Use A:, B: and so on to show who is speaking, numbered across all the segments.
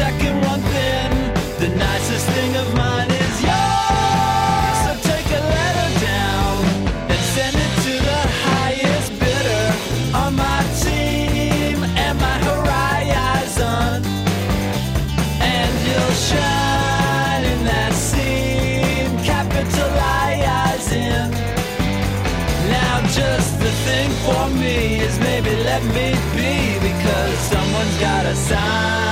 A: Second one, Penn. The nicest thing of mine is yours. So take a letter down and send it to the highest bidder on my team and my horizon. And you'll shine in that scene, capitalizing. Now just the thing for me is maybe let me be because someone's got a sign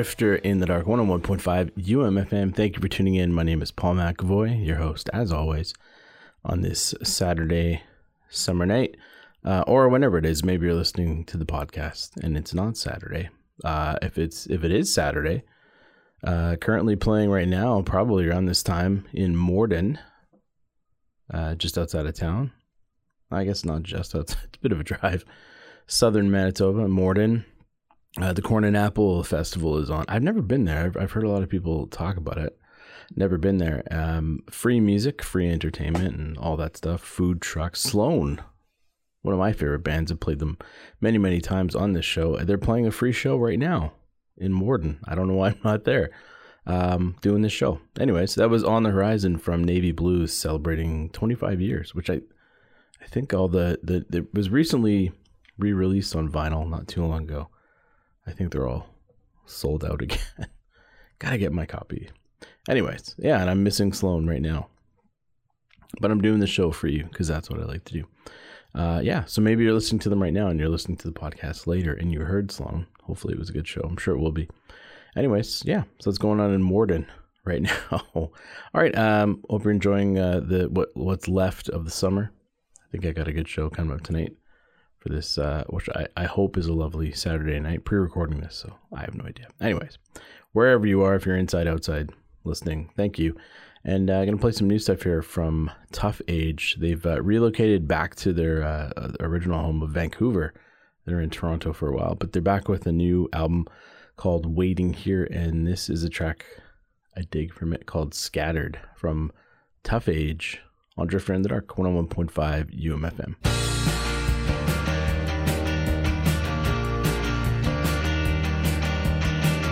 B: Drifter in the Dark 101.5 UMFM. Thank you for tuning in. My name is Paul McAvoy, your host, as always, on this Saturday summer night, uh, or whenever it is. Maybe you're listening to the podcast and it's not Saturday. Uh, if it's if it is Saturday, uh, currently playing right now, probably around this time in Morden, uh, just outside of town. I guess not just outside; it's a bit of a drive. Southern Manitoba, Morden. Uh, the Corn and Apple Festival is on. I've never been there. I've, I've heard a lot of people talk about it. Never been there. Um, free music, free entertainment, and all that stuff. Food trucks. Sloan, one of my favorite bands. I've played them many, many times on this show. They're playing a free show right now in Morden. I don't know why I'm not there um, doing this show. Anyways, that was on the horizon from Navy Blues celebrating 25 years, which I I think all the the it was recently re-released on vinyl not too long ago. I think they're all sold out again. Gotta get my copy. Anyways, yeah, and I'm missing Sloan right now. But I'm doing the show for you because that's what I like to do. Uh, yeah, so maybe you're listening to them right now and you're listening to the podcast later and you heard Sloan. Hopefully it was a good show. I'm sure it will be. Anyways, yeah, so what's going on in Morden right now. All right, um, hope you're enjoying uh, the what what's left of the summer. I think I got a good show coming up tonight for this, uh, which I, I hope is a lovely Saturday night. Pre-recording this, so I have no idea. Anyways, wherever you are, if you're inside, outside, listening, thank you. And I'm uh, going to play some new stuff here from Tough Age. They've uh, relocated back to their uh, original home of Vancouver. They're in Toronto for a while, but they're back with a new album called Waiting Here. And this is a track I dig from it called Scattered from Tough Age on Drifter in the Dark 101.5 UMFM.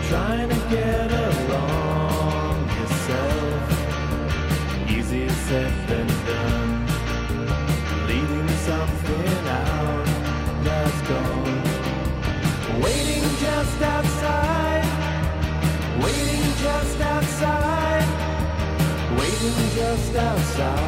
A: Trying to get along yourself. Easier said than done. Leaving something out that's gone. Waiting just outside. Waiting just outside. Waiting just outside.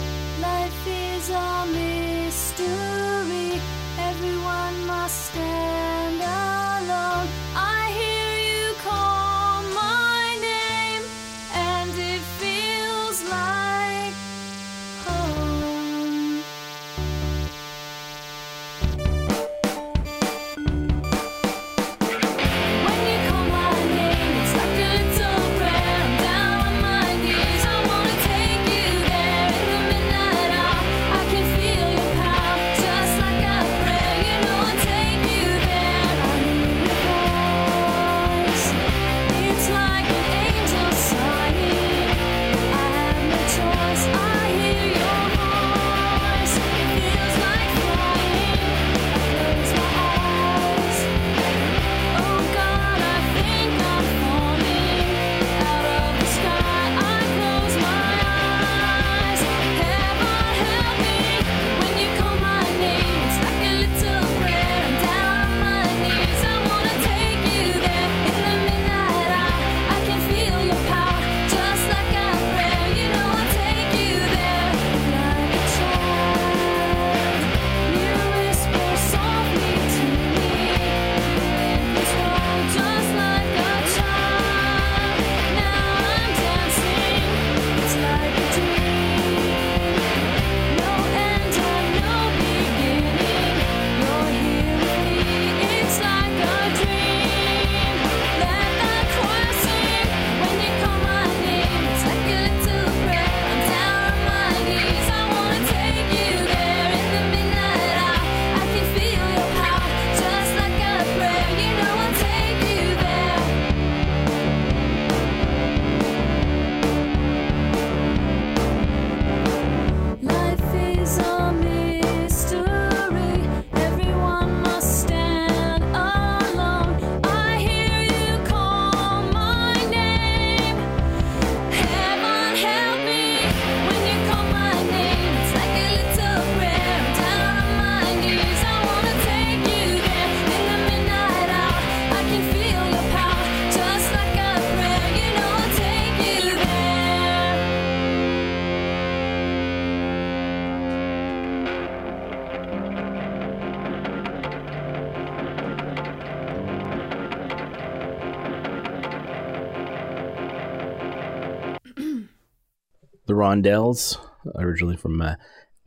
B: Rondelles, originally from uh,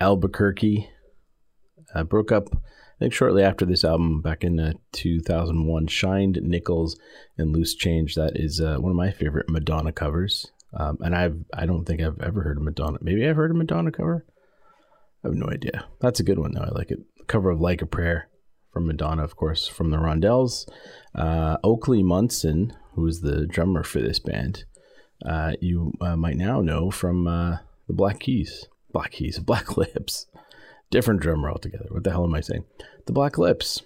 B: Albuquerque, uh, broke up, I think, shortly after this album back in uh, 2001. Shined Nickels and Loose Change. That is uh, one of my favorite Madonna covers. Um, and I've I don't think I've ever heard a Madonna. Maybe I've heard a Madonna cover. I have no idea. That's a good one though. I like it. Cover of Like a Prayer from Madonna, of course, from the Rondelles. Uh, Oakley Munson, who is the drummer for this band, uh, you uh, might now know from uh, the Black Keys. Black Keys, Black Lips. Different drummer altogether. What the hell am I saying? The Black Lips.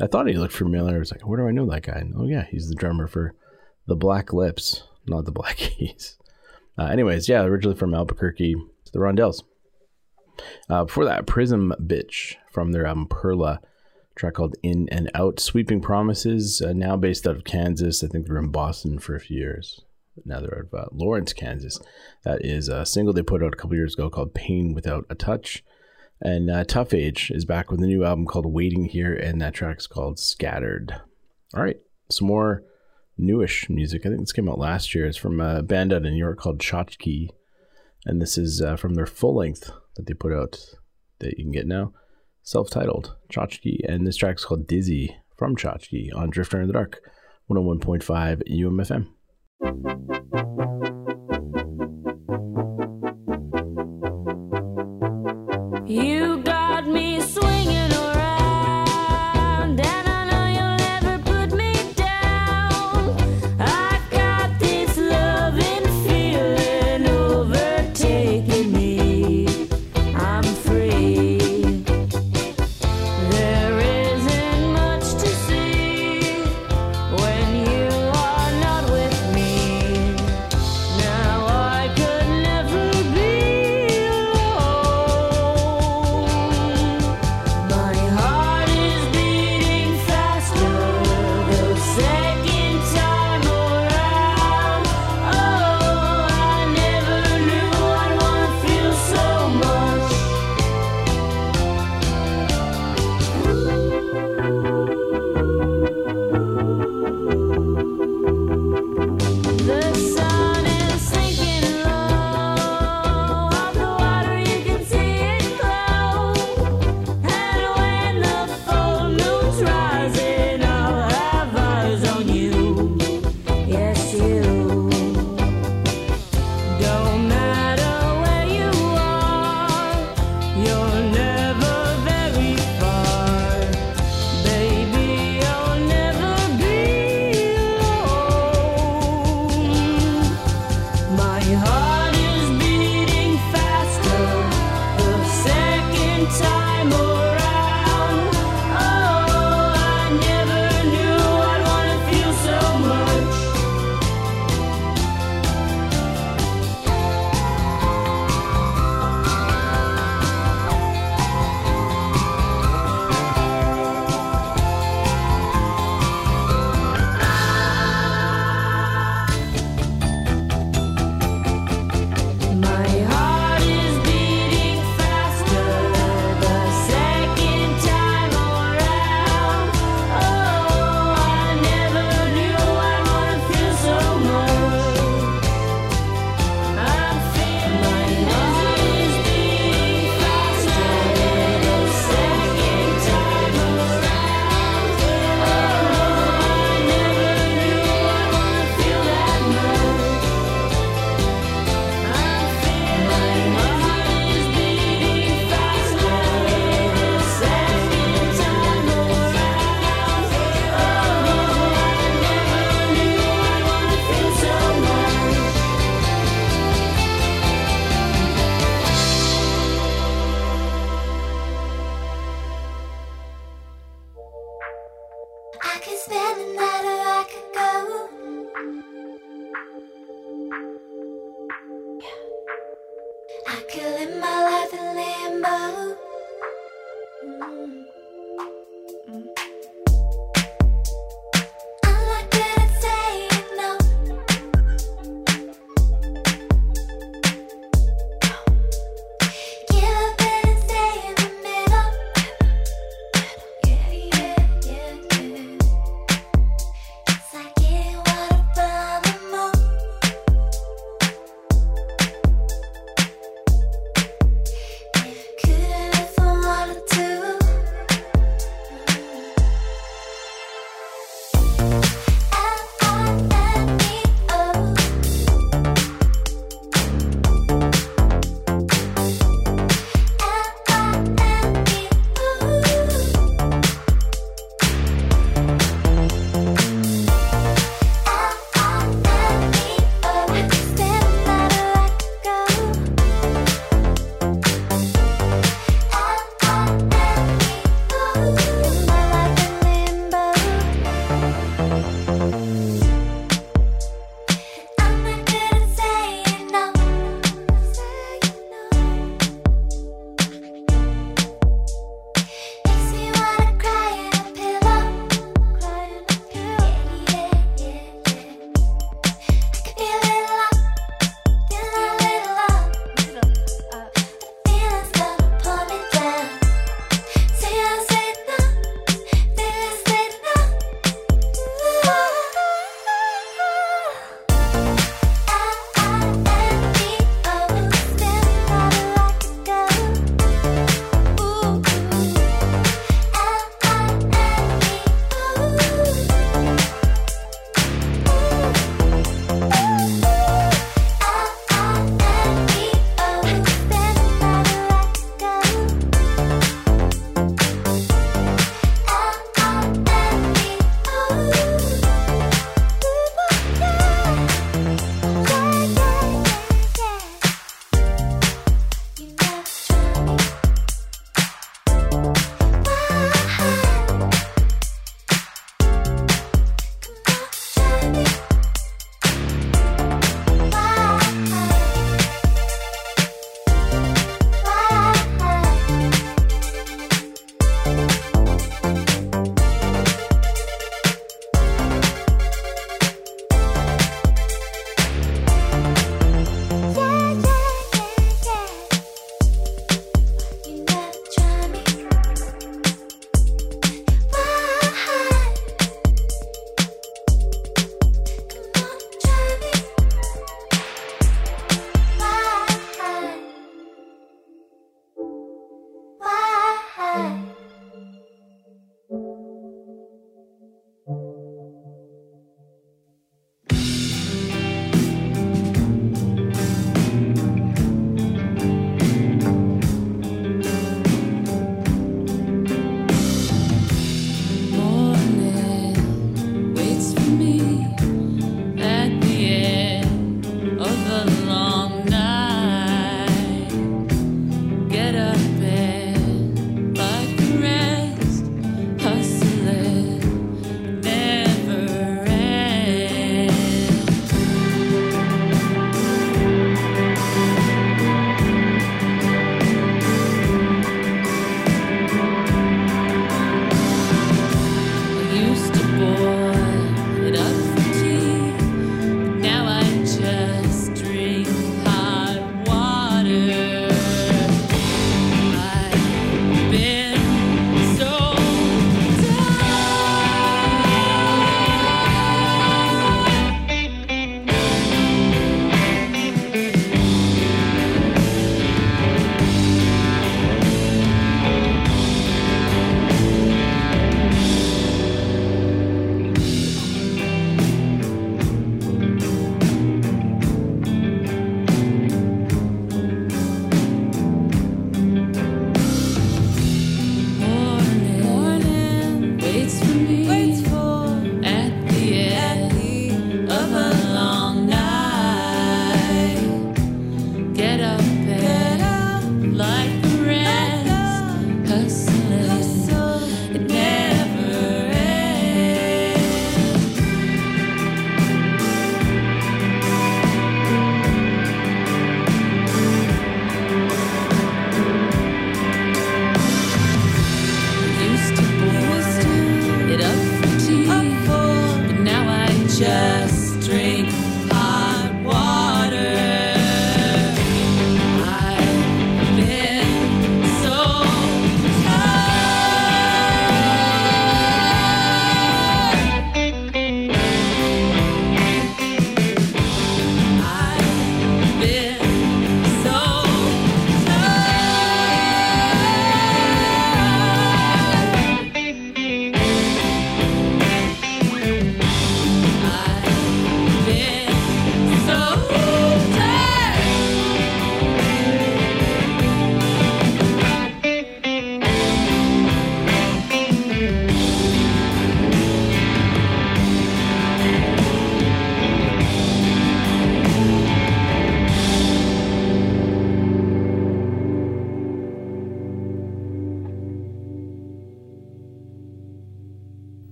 B: I thought he looked familiar. I was like, where do I know that guy? Oh, yeah, he's the drummer for the Black Lips, not the Black Keys. Uh, anyways, yeah, originally from Albuquerque, the Rondelles. Uh, before that, Prism Bitch from their album Perla, track called In and Out. Sweeping Promises, uh, now based out of Kansas. I think they were in Boston for a few years. Now they're out of uh, Lawrence, Kansas. That is a single they put out a couple years ago called Pain Without a Touch. And uh, Tough Age is back with a new album called Waiting Here, and that track's called Scattered. All right, some more newish music. I think this came out last year. It's from a band out in New York called Chotki, and this is uh, from their full length that they put out that you can get now, self-titled Chotki, and this track's called Dizzy from Chotki on Drifter in the Dark, 101.5 UMFM.
C: Thank you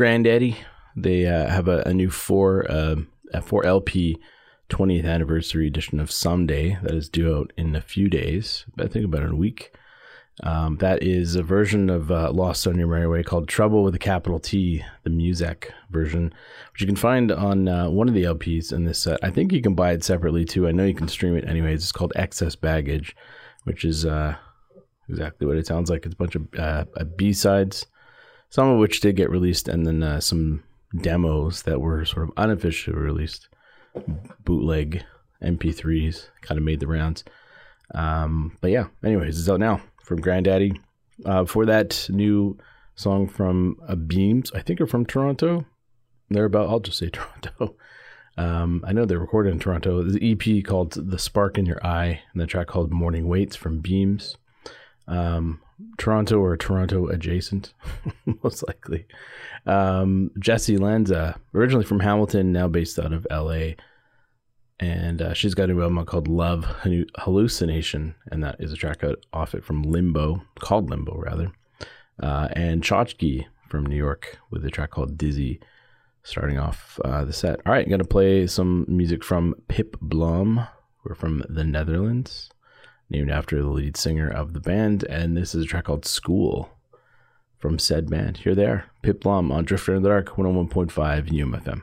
B: Grandaddy. They uh, have a, a new four a four LP 20th anniversary edition of Sumday that is due out in a few days. I think about a week. Um, that is a version of uh, Lost on Your Merry Way called Trouble with a Capital T, the Muzak version, which you can find on uh, one of the LPs in this set. I think you can buy it separately too. I know you can stream it anyways. It's called Excess Baggage, which is uh, exactly what it sounds like. It's a bunch of uh, B sides, some of which did get released, and then uh, some demos that were sort of unofficially released, bootleg MP3s, kind of made the rounds. Um, but yeah, anyways, it's out now from Grandaddy. Uh, for that new song from Beams, I think are from Toronto. They're about, I'll just say Toronto. Um, I know they're recorded in Toronto. An EP called The Spark in Your Eye and the track called Morning Waits from Beams. Um, Toronto or Toronto adjacent, most likely. Um, Jessy Lanza, originally from Hamilton, now based out of LA. And uh, she's got a new album called Love Hallucination, and that is a track out off it from Limbo, called Limbo rather. Uh, and Tchotchke from New York with a track called Dizzy, starting off uh, the set. All right, I'm gonna play some music from Pip Blom. We're from the Netherlands, named after the lead singer of the band, and this is a track called School from said band. Here they are, Pip Blom on Drifter in the Dark, 101.5 UMFM.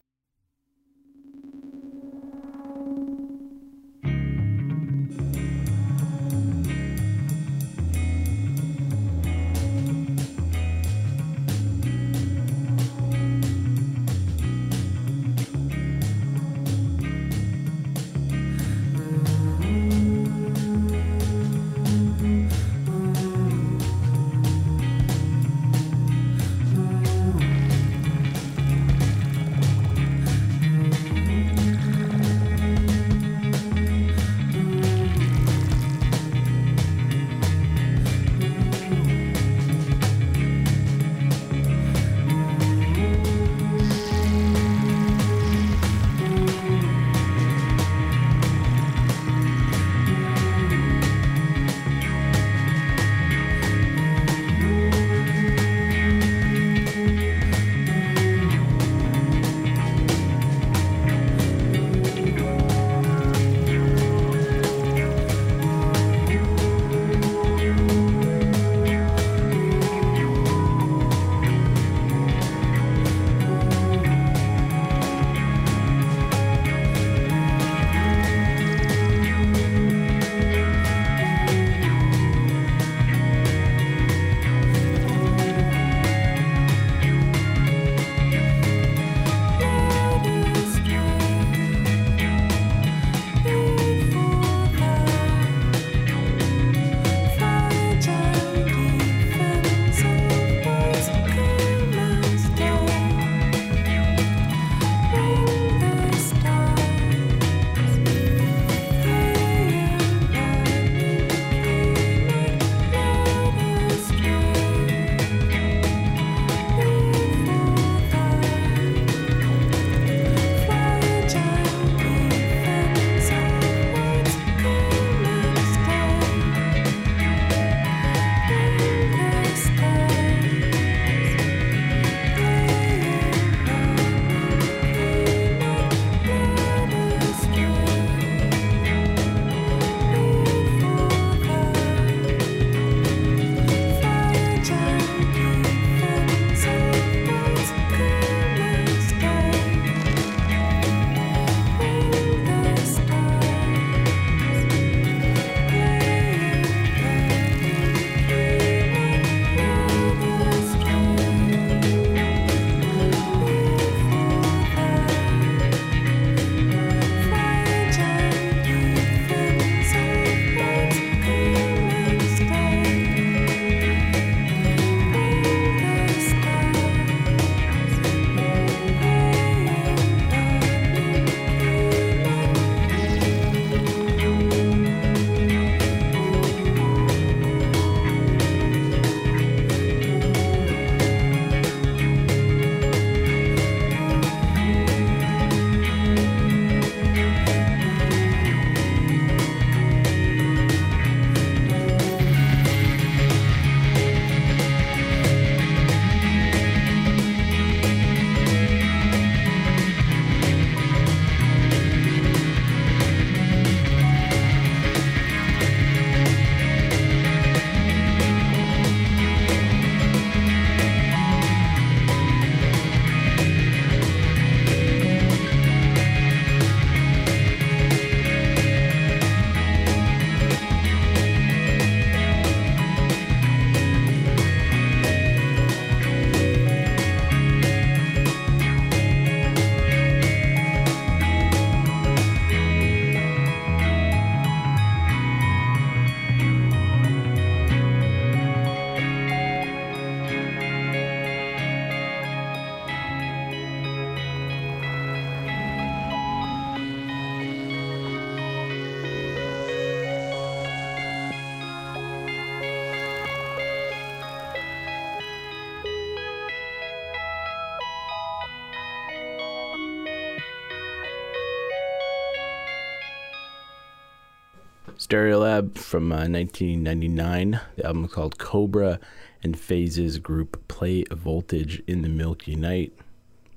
B: Stereolab from uh, 1999. The album called Cobra and Phases Group Play Voltage in the Milky Night.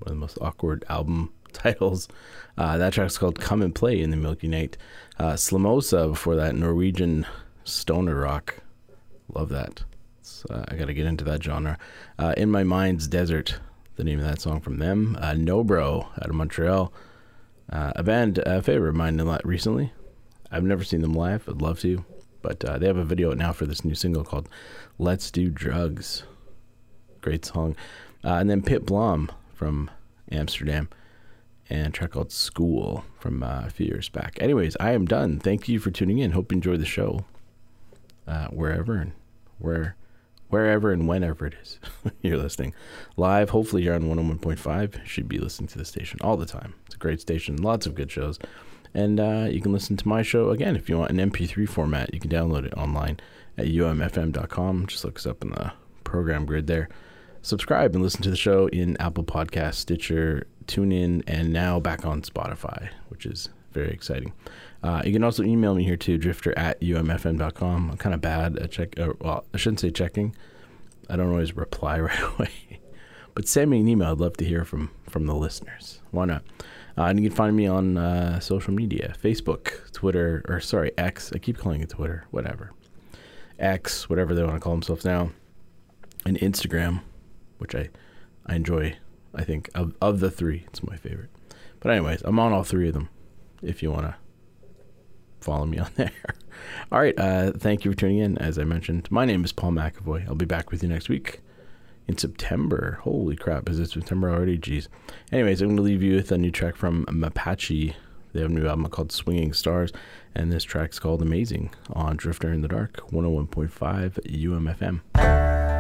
B: One of the most awkward album titles. Uh, that track's called Come and Play in the Milky Night. Uh, Slomosa before that, Norwegian stoner rock. Love that. Uh, I got to get into that genre. Uh, In My Mind's Desert, the name of that song from them. Uh, NOBRO out of Montreal. Uh, a band, a favorite of mine a lot recently. I've never seen them live. I'd love to. But uh, they have a video now for this new single called Let's Do Drugs. Great song. Uh, and then Pip Blom from Amsterdam and a track called School from uh, a few years back. Anyways, I am done. Thank you for tuning in. Hope you enjoy the show uh, wherever and where, wherever and whenever it is you're listening. Live, hopefully you're on 101.5. You Should be listening to the station all the time. It's a great station, lots of good shows. And uh, you can listen to my show again if you want an MP3 format. You can download it online at umfm.com. Just look us up in the program grid there. Subscribe and listen to the show in Apple Podcast, Stitcher, TuneIn, and now back on Spotify, which is very exciting. Uh, you can also email me here too, drifter at umfm.com. I'm kind of bad at check. Uh, well, I shouldn't say checking. I don't always reply right away. but send me an email. I'd love to hear from from the listeners. Why not? Uh, and you can find me on uh, social media Facebook, Twitter, or sorry, X. I keep calling it Twitter, whatever. X, whatever they want to call themselves now. And Instagram, which I, I enjoy. I think of, of the three, it's my favorite. But, anyways, I'm on all three of them if you want to follow me on there. all right. Uh, thank you for tuning in. As I mentioned, my name is Paul McAvoy. I'll be back with you next week in September. Holy crap, is it September already? Jeez. Anyways, I'm going to leave you with a new track from Mapache. They have a new album called Swinging Stars, and this track's called Amazing on Drifter in the Dark, 101.5 UMFM.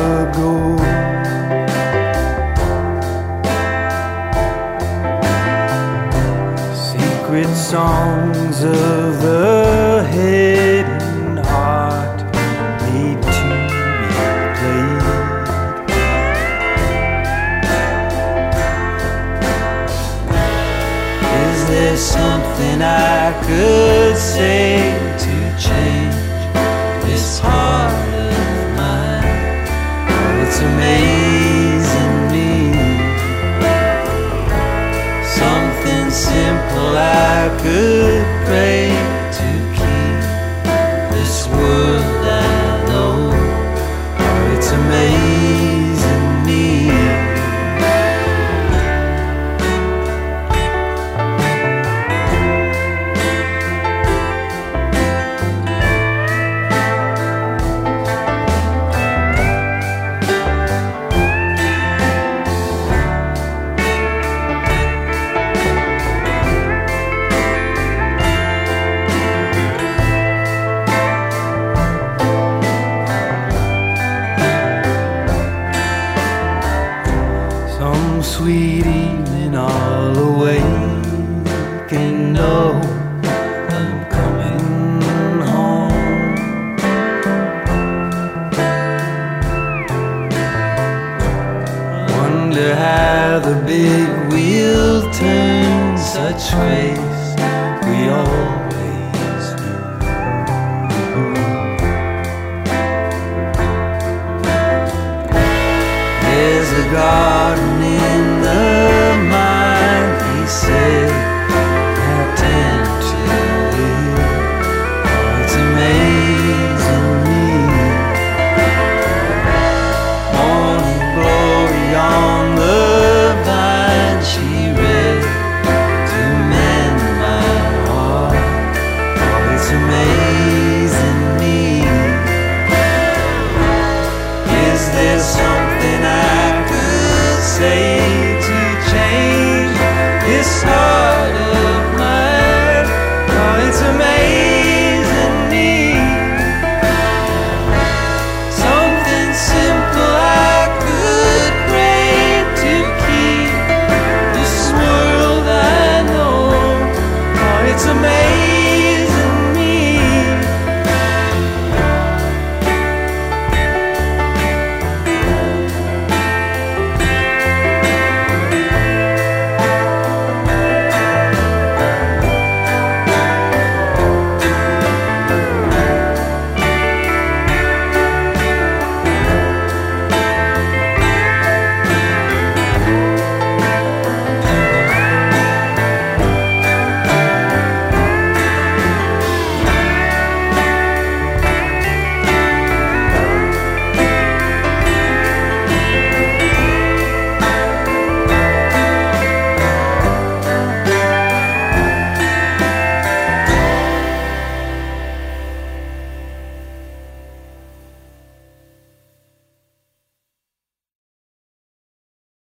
D: Ago. Secret songs of the hidden heart need to be played. Is there something I could say there's a garden in